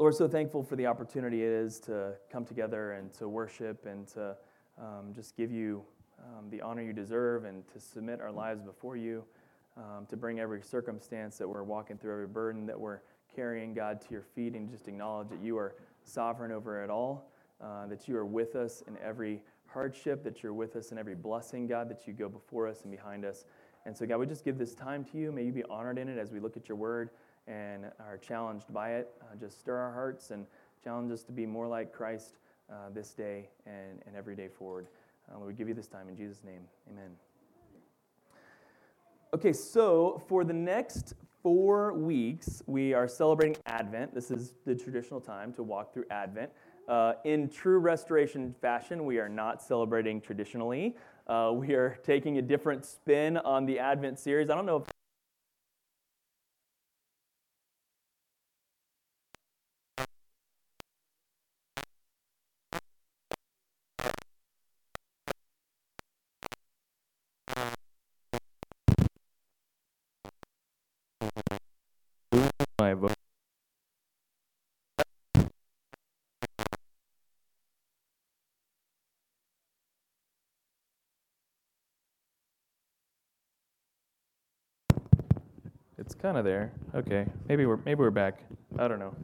Lord, so thankful for the opportunity it is to come together and to worship and to um, just give you um, the honor you deserve and to submit our lives before you, um, to bring every circumstance that we're walking through, every burden that we're carrying, God, to your feet, and just acknowledge that you are sovereign over it all, uh, that you are with us in every hardship, that you're with us in every blessing, God, that you go before us and behind us. And so, God, we just give this time to you. May you be honored in it as we look at your word and are challenged by it. Uh, just stir our hearts and challenge us to be more like Christ uh, this day and, and every day forward. Uh, we give you this time in Jesus' name. Amen. Okay, so for the next four weeks, we are celebrating Advent. This is the traditional time to walk through Advent. Uh, in true restoration fashion, we are not celebrating traditionally. Uh, we are taking a different spin on the Advent series. I don't know if It's kind of there. Okay, maybe we're maybe we're back. I don't know.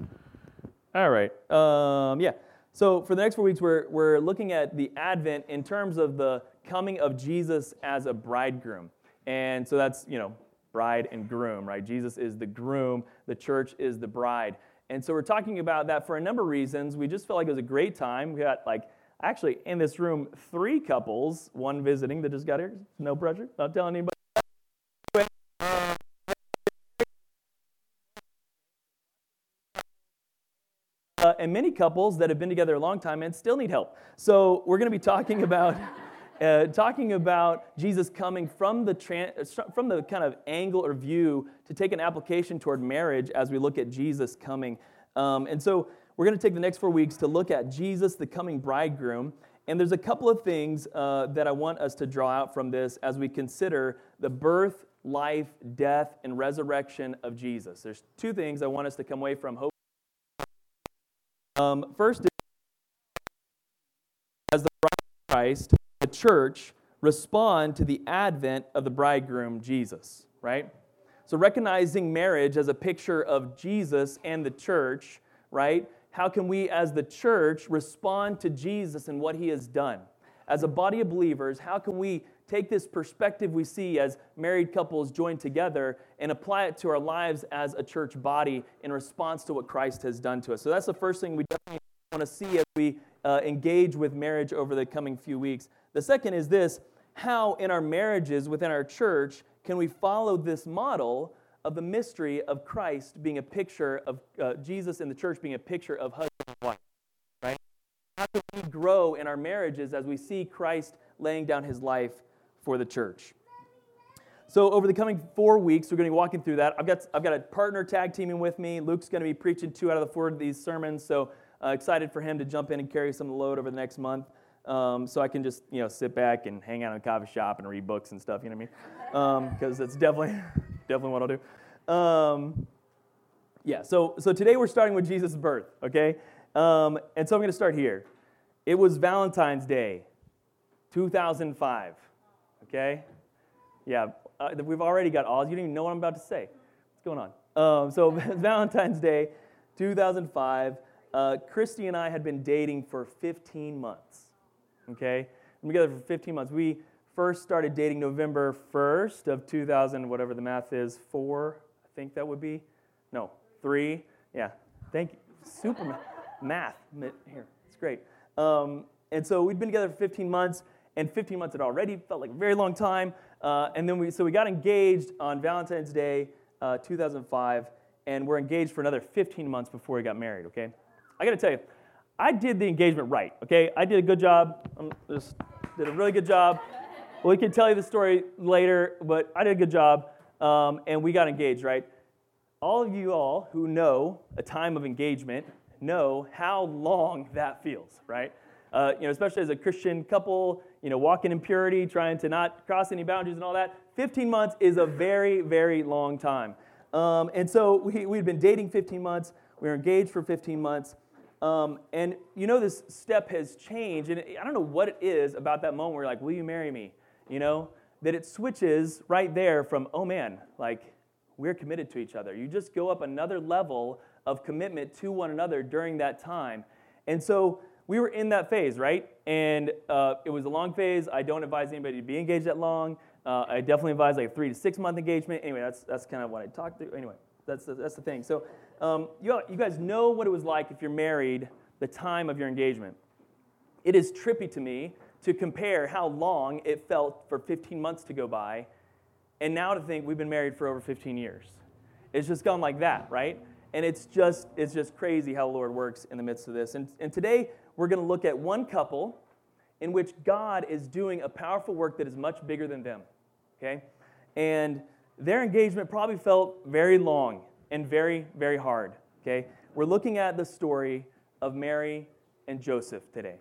All right. Um, yeah. So for the next four weeks, we're we're looking at the Advent in terms of the coming of Jesus as a bridegroom, and so that's you know bride and groom, right? Jesus is the groom. The church is the bride, and so we're talking about that for a number of reasons. We just felt like it was a great time. We got like actually in this room three couples, one visiting that just got here. No pressure. Not telling anybody. Uh, and many couples that have been together a long time and still need help. So we're going to be talking about. Uh, talking about Jesus coming from the, from the kind of angle or view to take an application toward marriage as we look at Jesus coming. Um, and so we're going to take the next four weeks to look at Jesus, the coming bridegroom. And there's a couple of things uh, that I want us to draw out from this as we consider the birth, life, death, and resurrection of Jesus. There's two things I want us to come away from. Um, first, as the bride of Christ, the church respond to the advent of the bridegroom, Jesus, right? So, recognizing marriage as a picture of Jesus and the church, right? How can we, as the church, respond to Jesus and what he has done? As a body of believers, how can we take this perspective we see as married couples join together and apply it to our lives as a church body in response to what Christ has done to us. So that's the first thing we definitely want to see as we uh, engage with marriage over the coming few weeks. The second is this how in our marriages within our church can we follow this model of the mystery of Christ being a picture of uh, Jesus in the church being a picture of husband and wife, right? How can we grow in our marriages as we see Christ laying down his life for the church. So, over the coming four weeks, we're going to be walking through that. I've got, I've got a partner tag teaming with me. Luke's going to be preaching two out of the four of these sermons, so uh, excited for him to jump in and carry some of the load over the next month. Um, so I can just you know sit back and hang out in a coffee shop and read books and stuff. You know what I mean? Because um, it's definitely definitely what I'll do. Um, yeah. So so today we're starting with Jesus' birth. Okay. Um, and so I'm going to start here. It was Valentine's Day, 2005. Okay? Yeah, uh, we've already got all. You don't even know what I'm about to say. What's going on? Um, so, Valentine's Day, 2005. Uh, Christy and I had been dating for 15 months. Okay? Been together for 15 months. We first started dating November 1st of 2000, whatever the math is, four, I think that would be. No, three. Yeah, thank you. Super math. Here, it's great. Um, and so we'd been together for 15 months and 15 months had already felt like a very long time. Uh, and then we, so we got engaged on Valentine's Day, uh, 2005, and we're engaged for another 15 months before we got married, okay? I gotta tell you, I did the engagement right, okay? I did a good job. I just did a really good job. We can tell you the story later, but I did a good job, um, and we got engaged, right? All of you all who know a time of engagement know how long that feels, right? Uh, you know, especially as a Christian couple, you know, walking in purity, trying to not cross any boundaries and all that. 15 months is a very, very long time. Um, and so we, we'd been dating 15 months. We were engaged for 15 months. Um, and you know, this step has changed. And I don't know what it is about that moment where you're like, Will you marry me? You know, that it switches right there from, Oh man, like, we're committed to each other. You just go up another level of commitment to one another during that time. And so we were in that phase, right? And uh, it was a long phase. I don't advise anybody to be engaged that long. Uh, I definitely advise like a three to six month engagement. Anyway, that's, that's kind of what I talked to. Anyway, that's the, that's the thing. So um, you, you guys know what it was like if you're married, the time of your engagement. It is trippy to me to compare how long it felt for 15 months to go by and now to think we've been married for over 15 years. It's just gone like that, right? And it's just, it's just crazy how the Lord works in the midst of this. And, and today we're going to look at one couple in which God is doing a powerful work that is much bigger than them. Okay? And their engagement probably felt very long and very, very hard. Okay? We're looking at the story of Mary and Joseph today.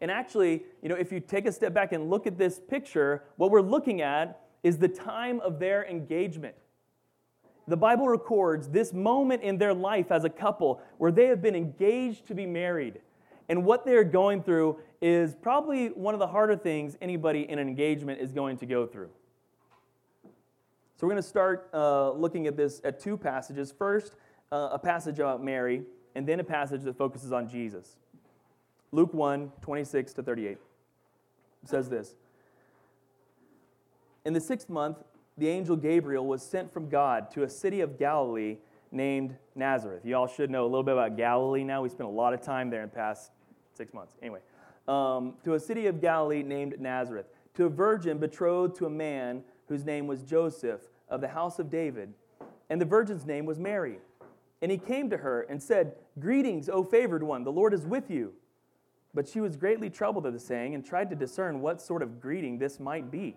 And actually, you know, if you take a step back and look at this picture, what we're looking at is the time of their engagement. The Bible records this moment in their life as a couple where they have been engaged to be married. And what they're going through is probably one of the harder things anybody in an engagement is going to go through. So we're going to start uh, looking at this at two passages. First, uh, a passage about Mary, and then a passage that focuses on Jesus. Luke 1 26 to 38 says this In the sixth month, the angel Gabriel was sent from God to a city of Galilee named Nazareth. You all should know a little bit about Galilee now. We spent a lot of time there in the past six months. Anyway, um, to a city of Galilee named Nazareth, to a virgin betrothed to a man whose name was Joseph of the house of David, and the virgin's name was Mary. And he came to her and said, Greetings, O favored one, the Lord is with you. But she was greatly troubled at the saying and tried to discern what sort of greeting this might be.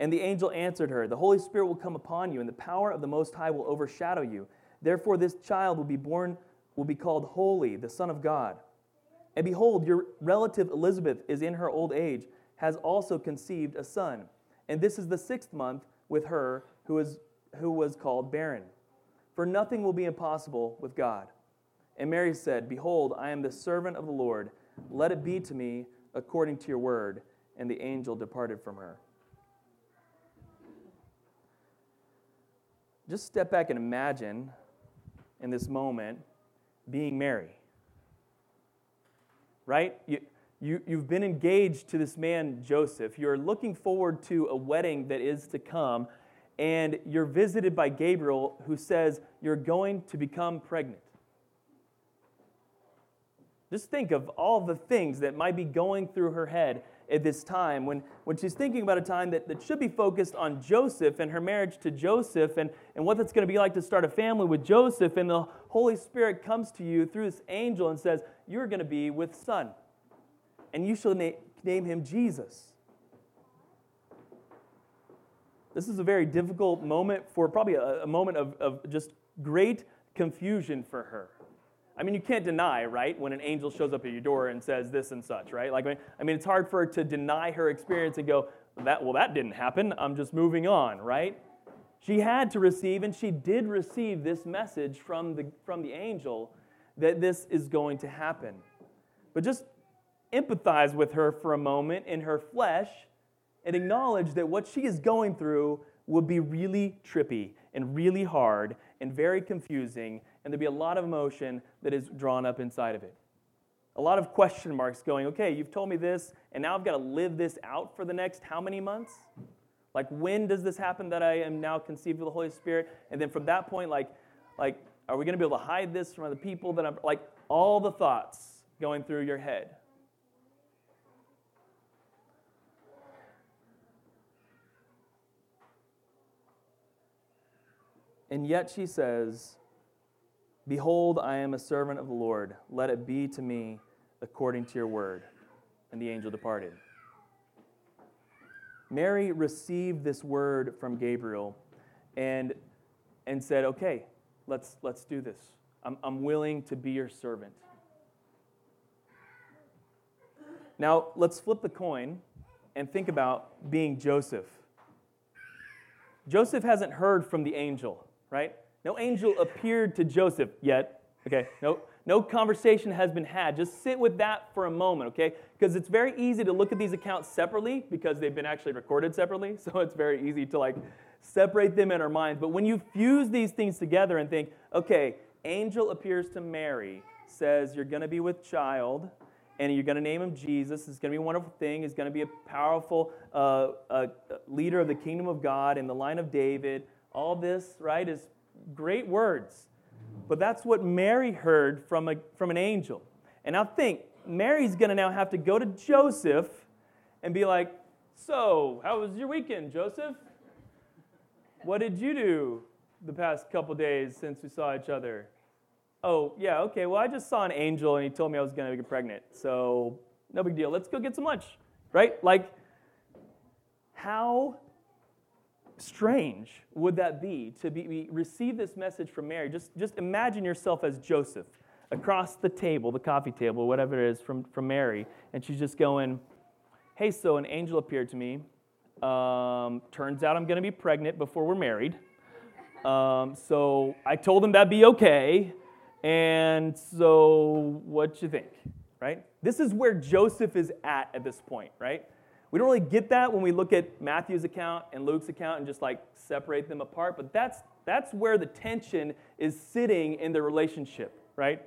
And the angel answered her, The Holy Spirit will come upon you, and the power of the Most High will overshadow you. Therefore, this child will be born, will be called Holy, the Son of God. And behold, your relative Elizabeth is in her old age, has also conceived a son. And this is the sixth month with her who, is, who was called barren. For nothing will be impossible with God. And Mary said, Behold, I am the servant of the Lord. Let it be to me according to your word. And the angel departed from her. Just step back and imagine in this moment being Mary right? You, you, you've been engaged to this man, Joseph. You're looking forward to a wedding that is to come, and you're visited by Gabriel, who says, You're going to become pregnant. Just think of all the things that might be going through her head at this time when, when she's thinking about a time that, that should be focused on Joseph and her marriage to Joseph and, and what it's going to be like to start a family with Joseph. And the Holy Spirit comes to you through this angel and says, You're going to be with son, and you shall na- name him Jesus. This is a very difficult moment for probably a, a moment of, of just great confusion for her. I mean, you can't deny, right, when an angel shows up at your door and says this and such, right? Like, I mean, it's hard for her to deny her experience and go, that, well, that didn't happen. I'm just moving on, right? She had to receive, and she did receive this message from the, from the angel that this is going to happen. But just empathize with her for a moment in her flesh and acknowledge that what she is going through will be really trippy and really hard and very confusing, and there'll be a lot of emotion that is drawn up inside of it. A lot of question marks going, okay, you've told me this, and now I've got to live this out for the next how many months? Like, when does this happen that I am now conceived of the Holy Spirit? And then from that point, like, like are we going to be able to hide this from other people? That I'm like all the thoughts going through your head. And yet she says, Behold, I am a servant of the Lord. Let it be to me according to your word. And the angel departed. Mary received this word from Gabriel and, and said, Okay, let's, let's do this. I'm, I'm willing to be your servant. Now, let's flip the coin and think about being Joseph. Joseph hasn't heard from the angel, right? No angel appeared to Joseph yet. Okay, no, no conversation has been had. Just sit with that for a moment, okay? Because it's very easy to look at these accounts separately because they've been actually recorded separately. So it's very easy to like separate them in our minds. But when you fuse these things together and think, okay, angel appears to Mary, says you're going to be with child, and you're going to name him Jesus. It's going to be a wonderful thing. He's going to be a powerful uh, uh, leader of the kingdom of God in the line of David. All this, right, is great words. But that's what Mary heard from, a, from an angel. And now think, Mary's going to now have to go to Joseph and be like, So, how was your weekend, Joseph? What did you do the past couple days since we saw each other? Oh, yeah, okay, well, I just saw an angel and he told me I was going to get pregnant. So, no big deal. Let's go get some lunch, right? Like, how strange would that be to be, be, receive this message from Mary? Just, just imagine yourself as Joseph across the table, the coffee table, whatever it is, from, from Mary, and she's just going, Hey, so an angel appeared to me. Um, turns out I'm going to be pregnant before we're married. Um, so I told him that'd be okay. And so what you think, right? This is where Joseph is at at this point, right? We don't really get that when we look at Matthew's account and Luke's account and just like separate them apart, but that's, that's where the tension is sitting in the relationship, right?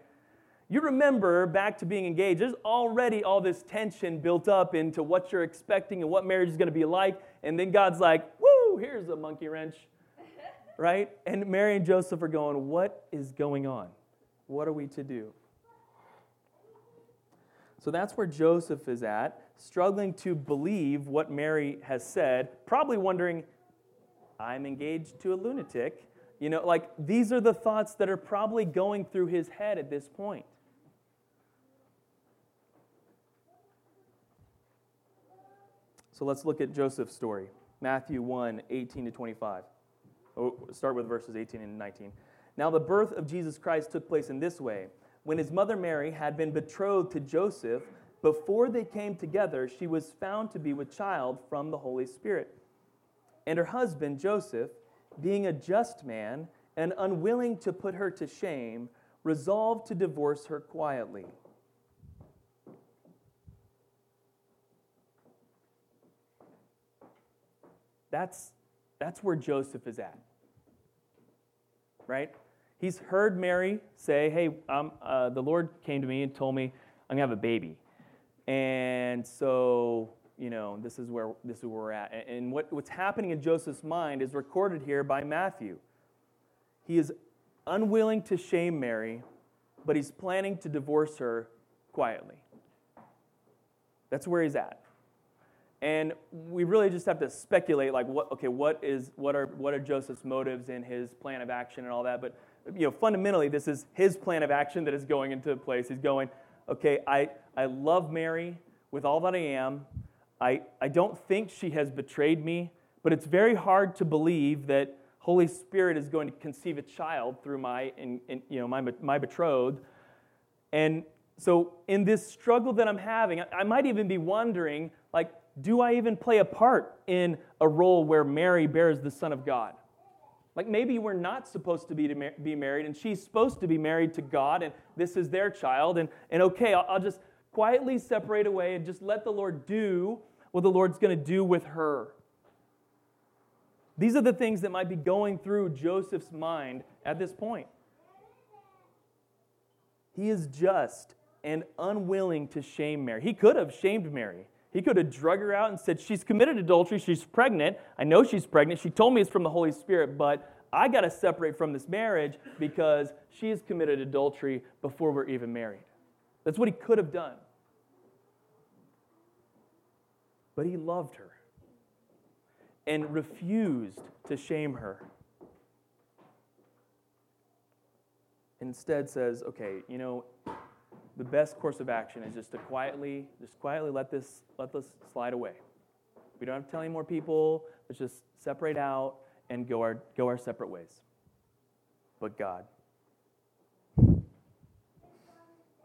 You remember back to being engaged, there's already all this tension built up into what you're expecting and what marriage is going to be like, and then God's like, woo, here's a monkey wrench, right? And Mary and Joseph are going, what is going on? What are we to do? So that's where Joseph is at struggling to believe what Mary has said, probably wondering, I'm engaged to a lunatic. You know, like these are the thoughts that are probably going through his head at this point. So let's look at Joseph's story. Matthew 1 18 to 25. Oh, start with verses 18 and 19. Now, the birth of Jesus Christ took place in this way. When his mother Mary had been betrothed to Joseph, before they came together, she was found to be with child from the Holy Spirit. And her husband, Joseph, being a just man and unwilling to put her to shame, resolved to divorce her quietly. That's, that's where Joseph is at. Right? He's heard Mary say, Hey, um, uh, the Lord came to me and told me I'm going to have a baby. And so, you know, this is where, this is where we're at. And what, what's happening in Joseph's mind is recorded here by Matthew. He is unwilling to shame Mary, but he's planning to divorce her quietly. That's where he's at. And we really just have to speculate, like, what, okay, what, is, what, are, what are Joseph's motives in his plan of action and all that. But, you know, fundamentally, this is his plan of action that is going into place. He's going, okay, I, I love Mary with all that I am. I, I don't think she has betrayed me, but it's very hard to believe that Holy Spirit is going to conceive a child through my, in, in, you know, my, my betrothed. And so in this struggle that I'm having, I, I might even be wondering, like, do I even play a part in a role where Mary bears the Son of God? Like maybe we're not supposed to be, to be married, and she's supposed to be married to God, and this is their child, and, and okay, I'll, I'll just quietly separate away and just let the Lord do what the Lord's going to do with her. These are the things that might be going through Joseph's mind at this point. He is just and unwilling to shame Mary. He could have shamed Mary. He could have drug her out and said, She's committed adultery. She's pregnant. I know she's pregnant. She told me it's from the Holy Spirit, but I got to separate from this marriage because she has committed adultery before we're even married. That's what he could have done. But he loved her and refused to shame her. instead says, okay, you know, the best course of action is just to quietly, just quietly let this, let this slide away. We don't have to tell any more people. Let's just separate out and go our, go our separate ways. But God.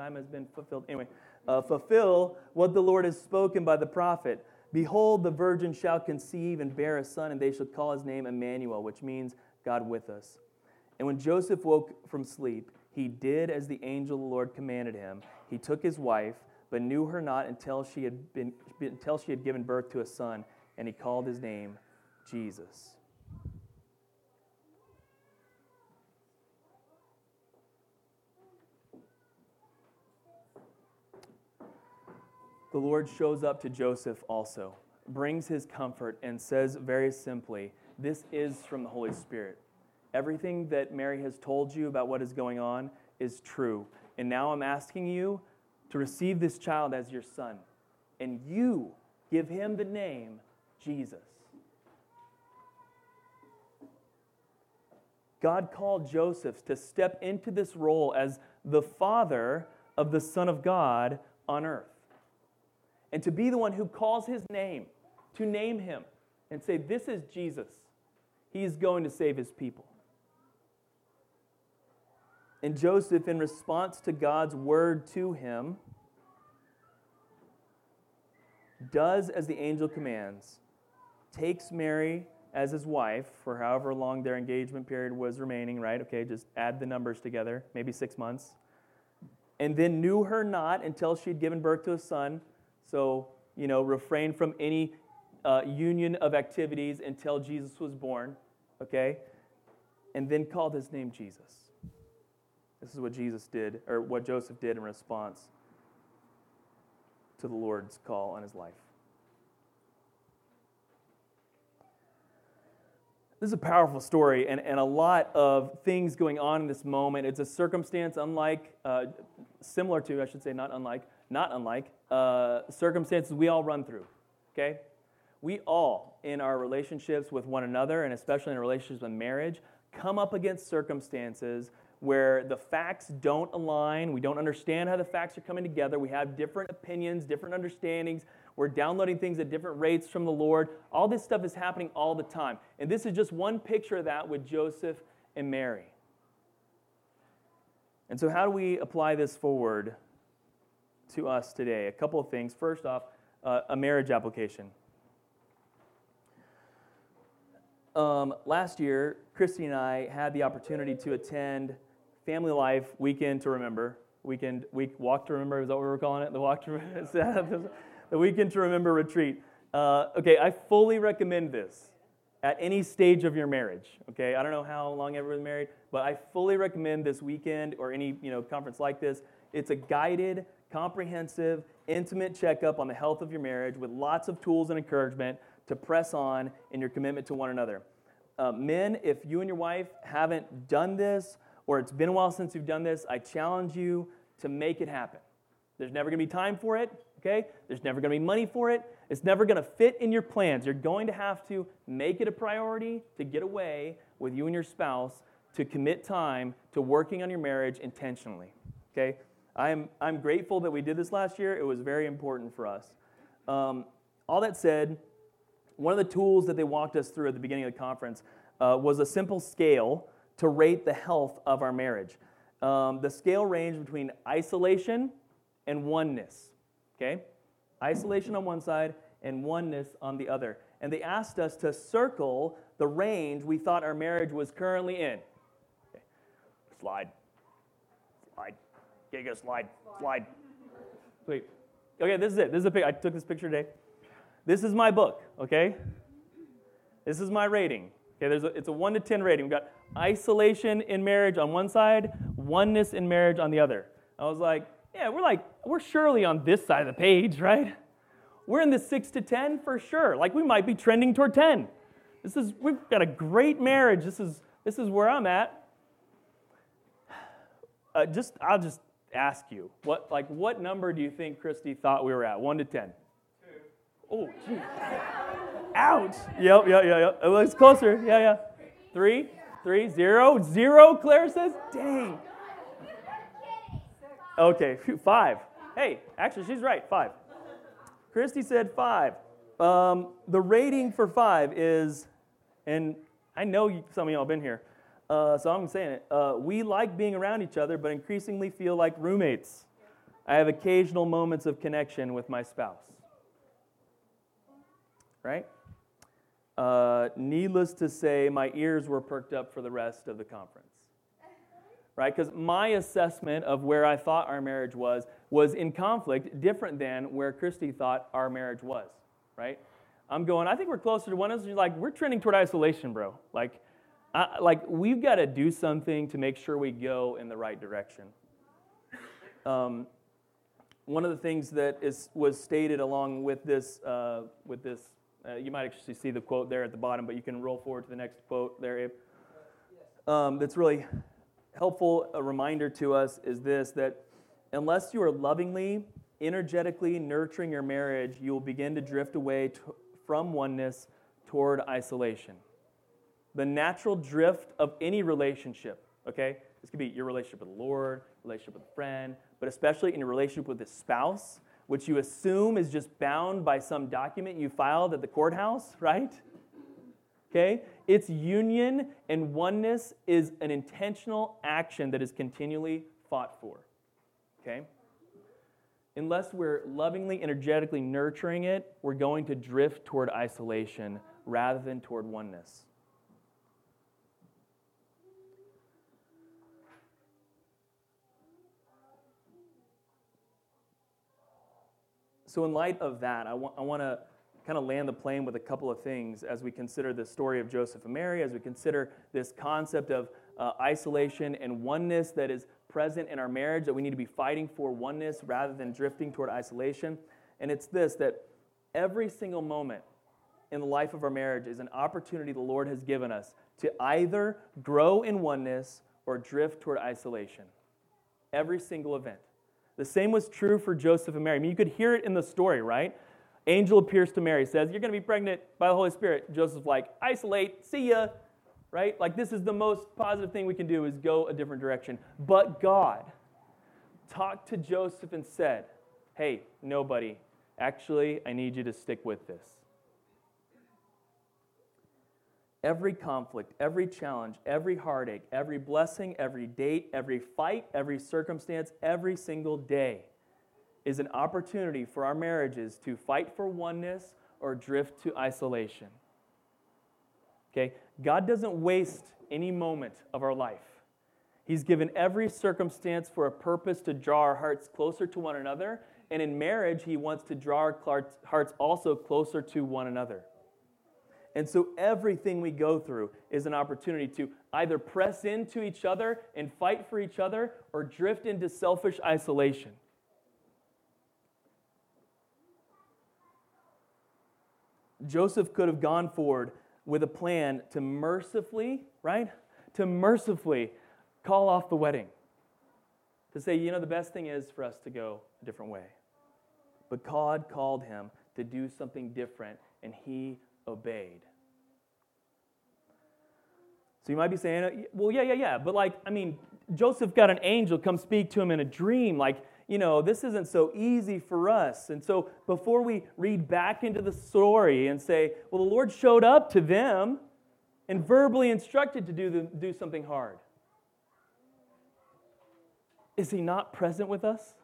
time has been fulfilled. Anyway, uh, fulfill what the Lord has spoken by the prophet. Behold, the virgin shall conceive and bear a son, and they shall call his name Emmanuel, which means God with us. And when Joseph woke from sleep, he did as the angel of the Lord commanded him. He took his wife, but knew her not until she had, been, until she had given birth to a son, and he called his name Jesus. The Lord shows up to Joseph also, brings his comfort, and says very simply, This is from the Holy Spirit. Everything that Mary has told you about what is going on is true. And now I'm asking you to receive this child as your son. And you give him the name Jesus. God called Joseph to step into this role as the father of the Son of God on earth. And to be the one who calls his name, to name him, and say, This is Jesus. He is going to save his people. And Joseph, in response to God's word to him, does as the angel commands, takes Mary as his wife for however long their engagement period was remaining, right? Okay, just add the numbers together, maybe six months. And then knew her not until she'd given birth to a son. So, you know, refrain from any uh, union of activities until Jesus was born, okay? And then called his name Jesus. This is what Jesus did, or what Joseph did in response to the Lord's call on his life. This is a powerful story and, and a lot of things going on in this moment. It's a circumstance unlike, uh, similar to, I should say, not unlike, not unlike, uh, circumstances we all run through, okay? We all, in our relationships with one another, and especially in relationships with marriage, come up against circumstances where the facts don't align. We don't understand how the facts are coming together. We have different opinions, different understandings. We're downloading things at different rates from the Lord. All this stuff is happening all the time. And this is just one picture of that with Joseph and Mary. And so, how do we apply this forward to us today? A couple of things. First off, uh, a marriage application. Um, last year, Christy and I had the opportunity to attend Family Life Weekend to Remember. Weekend, week, Walk to Remember, is that what we were calling it? The Walk to Remember? the Weekend to Remember retreat. Uh, okay, I fully recommend this at any stage of your marriage. Okay, I don't know how long everyone's married, but I fully recommend this weekend or any you know conference like this. It's a guided, comprehensive, intimate checkup on the health of your marriage with lots of tools and encouragement to press on in your commitment to one another. Uh, men, if you and your wife haven't done this, or it's been a while since you've done this, I challenge you to make it happen. There's never going to be time for it, okay? There's never going to be money for it. It's never going to fit in your plans. You're going to have to make it a priority to get away with you and your spouse to commit time to working on your marriage intentionally, okay? I'm, I'm grateful that we did this last year. It was very important for us. Um, all that said, one of the tools that they walked us through at the beginning of the conference uh, was a simple scale to rate the health of our marriage. Um, the scale ranged between isolation and oneness. Okay? Isolation on one side and oneness on the other. And they asked us to circle the range we thought our marriage was currently in. Okay. Slide. Slide. Go slide. Slide. Wait. Okay, this is it. This is a pic. I took this picture today. This is my book, okay? This is my rating. Okay, there's a, it's a 1 to 10 rating. We've got isolation in marriage on one side, oneness in marriage on the other. I was like, yeah, we're like, we're surely on this side of the page, right? We're in the six to 10 for sure. Like we might be trending toward 10. This is, we've got a great marriage. This is, this is where I'm at. Uh, just, I'll just ask you, what, like, what number do you think Christy thought we were at? One to 10? Two. Oh, geez. Ouch. Yep, yep, yep, yep. It looks closer. Yeah, yeah. Three, three, zero, zero, Claire says. Dang. Okay, five. Hey, actually, she's right. Five. Christy said five. Um, the rating for five is, and I know some of y'all have been here, uh, so I'm saying it. Uh, we like being around each other, but increasingly feel like roommates. I have occasional moments of connection with my spouse. Right? Uh, needless to say, my ears were perked up for the rest of the conference. Right? Because my assessment of where I thought our marriage was was in conflict, different than where Christy thought our marriage was. Right? I'm going, I think we're closer to one of us. Like, we're trending toward isolation, bro. Like, I, like we've got to do something to make sure we go in the right direction. Um, one of the things that is, was stated along with this, uh, with this uh, you might actually see the quote there at the bottom, but you can roll forward to the next quote there, Abe. Um, that's really helpful. Reminder to us is this that unless you are lovingly, energetically nurturing your marriage, you will begin to drift away to, from oneness toward isolation. The natural drift of any relationship, okay? This could be your relationship with the Lord, relationship with a friend, but especially in your relationship with a spouse which you assume is just bound by some document you filed at the courthouse, right? Okay? Its union and oneness is an intentional action that is continually fought for. Okay? Unless we're lovingly, energetically nurturing it, we're going to drift toward isolation rather than toward oneness. So, in light of that, I, wa- I want to kind of land the plane with a couple of things as we consider the story of Joseph and Mary, as we consider this concept of uh, isolation and oneness that is present in our marriage, that we need to be fighting for oneness rather than drifting toward isolation. And it's this that every single moment in the life of our marriage is an opportunity the Lord has given us to either grow in oneness or drift toward isolation. Every single event. The same was true for Joseph and Mary. I mean, you could hear it in the story, right? Angel appears to Mary, says, You're going to be pregnant by the Holy Spirit. Joseph's like, Isolate, see ya, right? Like, this is the most positive thing we can do is go a different direction. But God talked to Joseph and said, Hey, nobody, actually, I need you to stick with this. Every conflict, every challenge, every heartache, every blessing, every date, every fight, every circumstance, every single day is an opportunity for our marriages to fight for oneness or drift to isolation. Okay? God doesn't waste any moment of our life. He's given every circumstance for a purpose to draw our hearts closer to one another. And in marriage, He wants to draw our hearts also closer to one another. And so everything we go through is an opportunity to either press into each other and fight for each other or drift into selfish isolation. Joseph could have gone forward with a plan to mercifully, right? To mercifully call off the wedding. To say, you know, the best thing is for us to go a different way. But God called him to do something different, and he obeyed. So you might be saying, well, yeah, yeah, yeah. But like, I mean, Joseph got an angel come speak to him in a dream. Like, you know, this isn't so easy for us. And so before we read back into the story and say, well, the Lord showed up to them and verbally instructed to do, the, do something hard, is he not present with us?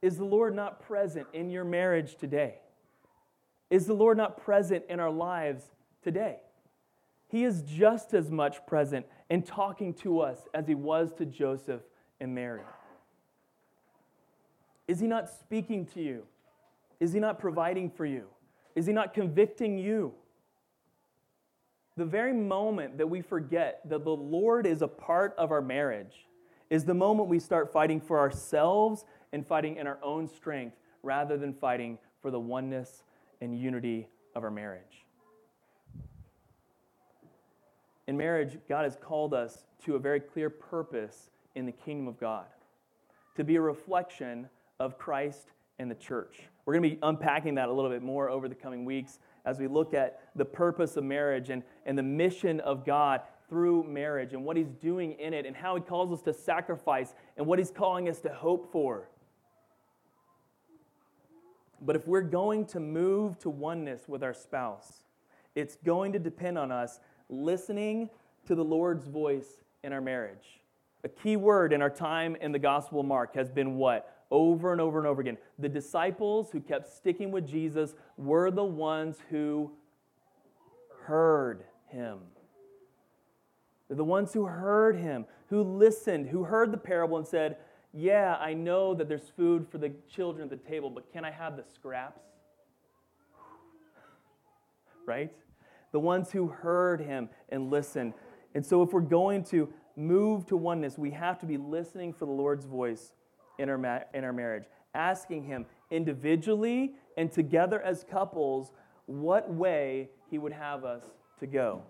Is the Lord not present in your marriage today? Is the Lord not present in our lives today? He is just as much present and talking to us as he was to Joseph and Mary. Is he not speaking to you? Is he not providing for you? Is he not convicting you? the very moment that we forget that the Lord is a part of our marriage is the moment we start fighting for ourselves and fighting in our own strength rather than fighting for the oneness and unity of our marriage. In marriage, God has called us to a very clear purpose in the kingdom of God to be a reflection of Christ and the church. We're going to be unpacking that a little bit more over the coming weeks as we look at the purpose of marriage and, and the mission of God through marriage and what He's doing in it and how He calls us to sacrifice and what He's calling us to hope for. But if we're going to move to oneness with our spouse, it's going to depend on us listening to the Lord's voice in our marriage. A key word in our time in the Gospel of Mark has been what? Over and over and over again. The disciples who kept sticking with Jesus were the ones who heard him. They're the ones who heard him, who listened, who heard the parable and said, Yeah, I know that there's food for the children at the table, but can I have the scraps? Right? The ones who heard him and listened. And so, if we're going to move to oneness, we have to be listening for the Lord's voice in our, ma- in our marriage, asking Him individually and together as couples what way He would have us to go.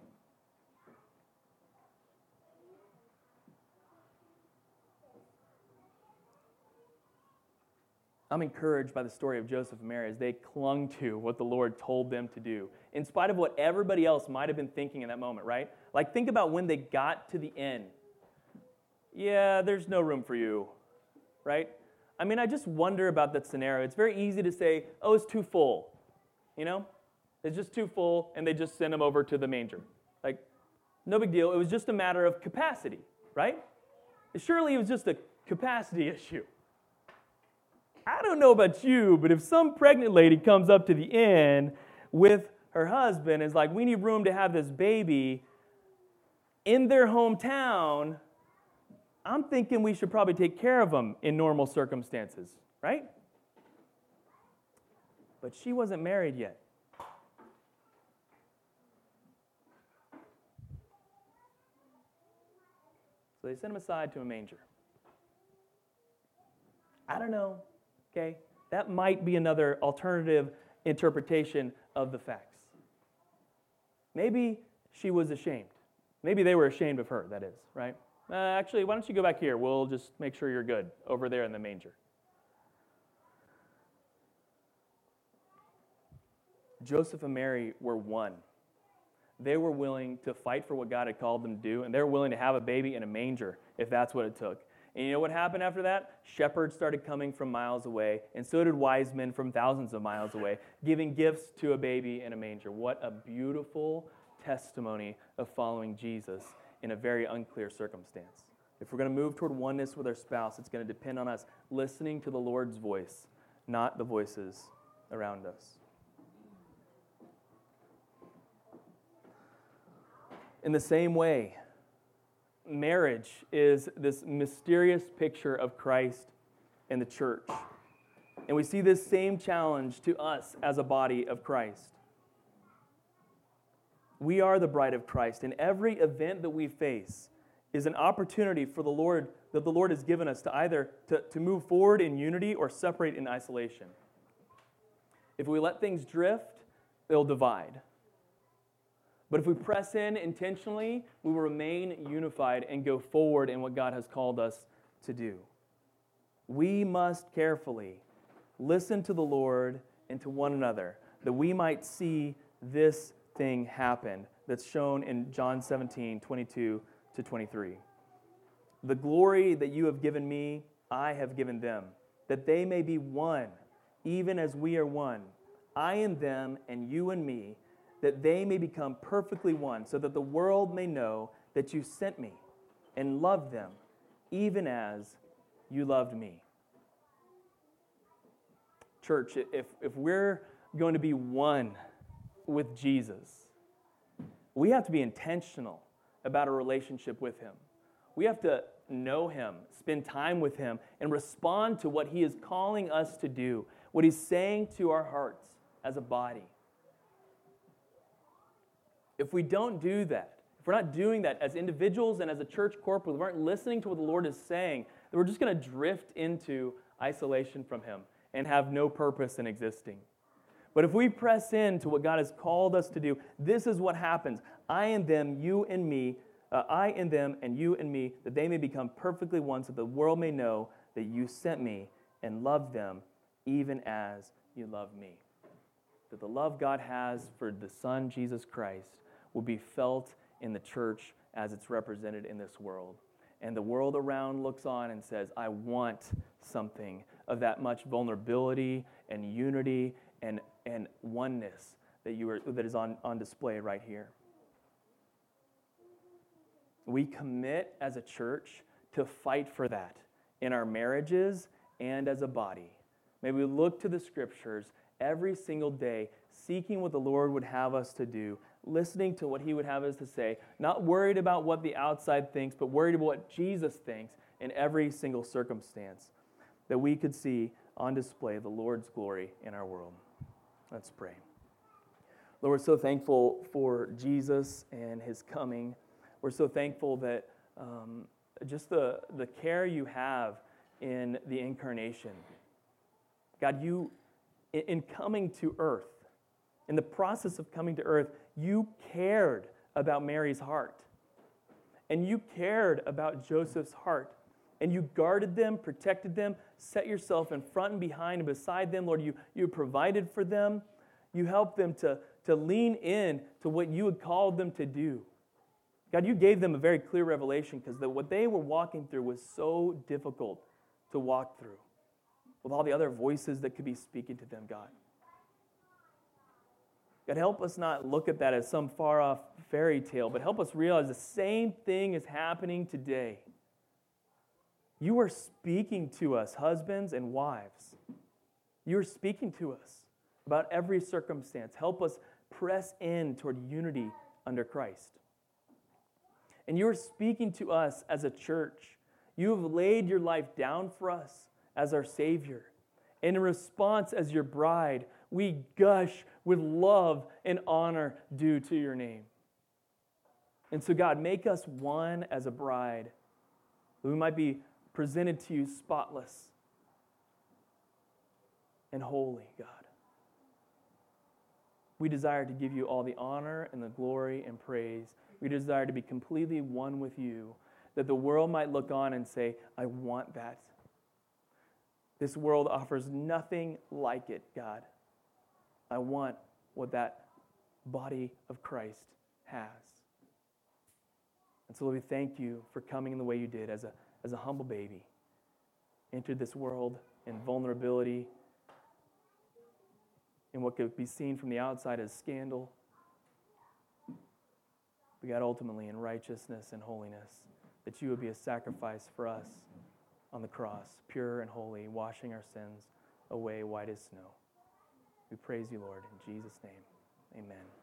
I'm encouraged by the story of Joseph and Mary as they clung to what the Lord told them to do, in spite of what everybody else might have been thinking in that moment, right? Like, think about when they got to the end. Yeah, there's no room for you, right? I mean, I just wonder about that scenario. It's very easy to say, oh, it's too full, you know? It's just too full, and they just send them over to the manger. Like, no big deal. It was just a matter of capacity, right? Surely it was just a capacity issue. I don't know about you, but if some pregnant lady comes up to the inn with her husband and is like, we need room to have this baby in their hometown, I'm thinking we should probably take care of them in normal circumstances, right? But she wasn't married yet. So they sent him aside to a manger. I don't know. Okay? That might be another alternative interpretation of the facts. Maybe she was ashamed. Maybe they were ashamed of her, that is, right? Uh, actually, why don't you go back here? We'll just make sure you're good over there in the manger. Joseph and Mary were one. They were willing to fight for what God had called them to do, and they were willing to have a baby in a manger if that's what it took. And you know what happened after that? Shepherds started coming from miles away, and so did wise men from thousands of miles away, giving gifts to a baby in a manger. What a beautiful testimony of following Jesus in a very unclear circumstance. If we're going to move toward oneness with our spouse, it's going to depend on us listening to the Lord's voice, not the voices around us. In the same way, marriage is this mysterious picture of Christ and the church. And we see this same challenge to us as a body of Christ. We are the bride of Christ, and every event that we face is an opportunity for the Lord that the Lord has given us to either to, to move forward in unity or separate in isolation. If we let things drift, they'll divide. But if we press in intentionally, we will remain unified and go forward in what God has called us to do. We must carefully listen to the Lord and to one another that we might see this thing happen that's shown in John 17 22 to 23. The glory that you have given me, I have given them, that they may be one, even as we are one. I and them, and you and me that they may become perfectly one, so that the world may know that you sent me and loved them, even as you loved me. Church, if, if we're going to be one with Jesus, we have to be intentional about a relationship with Him. We have to know Him, spend time with Him, and respond to what He is calling us to do, what He's saying to our hearts as a body If we don't do that, if we're not doing that as individuals and as a church corporate, we aren't listening to what the Lord is saying, then we're just going to drift into isolation from Him and have no purpose in existing. But if we press into what God has called us to do, this is what happens. I and them, you and me, uh, I and them, and you and me, that they may become perfectly one, so the world may know that you sent me and loved them even as you love me. That the love God has for the Son, Jesus Christ, will be felt in the church as it's represented in this world. And the world around looks on and says, I want something of that much vulnerability and unity and, and oneness that, you are, that is on, on display right here. We commit as a church to fight for that in our marriages and as a body. May we look to the scriptures every single day, seeking what the Lord would have us to do, listening to what He would have us to say, not worried about what the outside thinks, but worried about what Jesus thinks in every single circumstance, that we could see on display the Lord's glory in our world. Let's pray. Lord, we're so thankful for Jesus and His coming. We're so thankful that um, just the, the care you have in the incarnation. God, you, in coming to earth, in the process of coming to earth, you cared about Mary's heart. And you cared about Joseph's heart. And you guarded them, protected them, set yourself in front and behind and beside them. Lord, you, you provided for them. You helped them to, to lean in to what you had called them to do. God, you gave them a very clear revelation because what they were walking through was so difficult to walk through with all the other voices that could be speaking to them, God. God, help us not look at that as some far off fairy tale, but help us realize the same thing is happening today. You are speaking to us, husbands and wives. You are speaking to us about every circumstance. Help us press in toward unity under Christ. And you are speaking to us as a church. You have laid your life down for us as our Savior. And in response, as your bride, we gush with love and honor due to your name. And so, God, make us one as a bride, that we might be presented to you spotless and holy, God. We desire to give you all the honor and the glory and praise. We desire to be completely one with you, that the world might look on and say, I want that. This world offers nothing like it, God. I want what that body of Christ has. And so, Lord, we thank you for coming in the way you did as a, as a humble baby, entered this world in vulnerability, in what could be seen from the outside as scandal. But God, ultimately in righteousness and holiness, that you would be a sacrifice for us on the cross, pure and holy, washing our sins away white as snow. We praise you, Lord, in Jesus' name. Amen.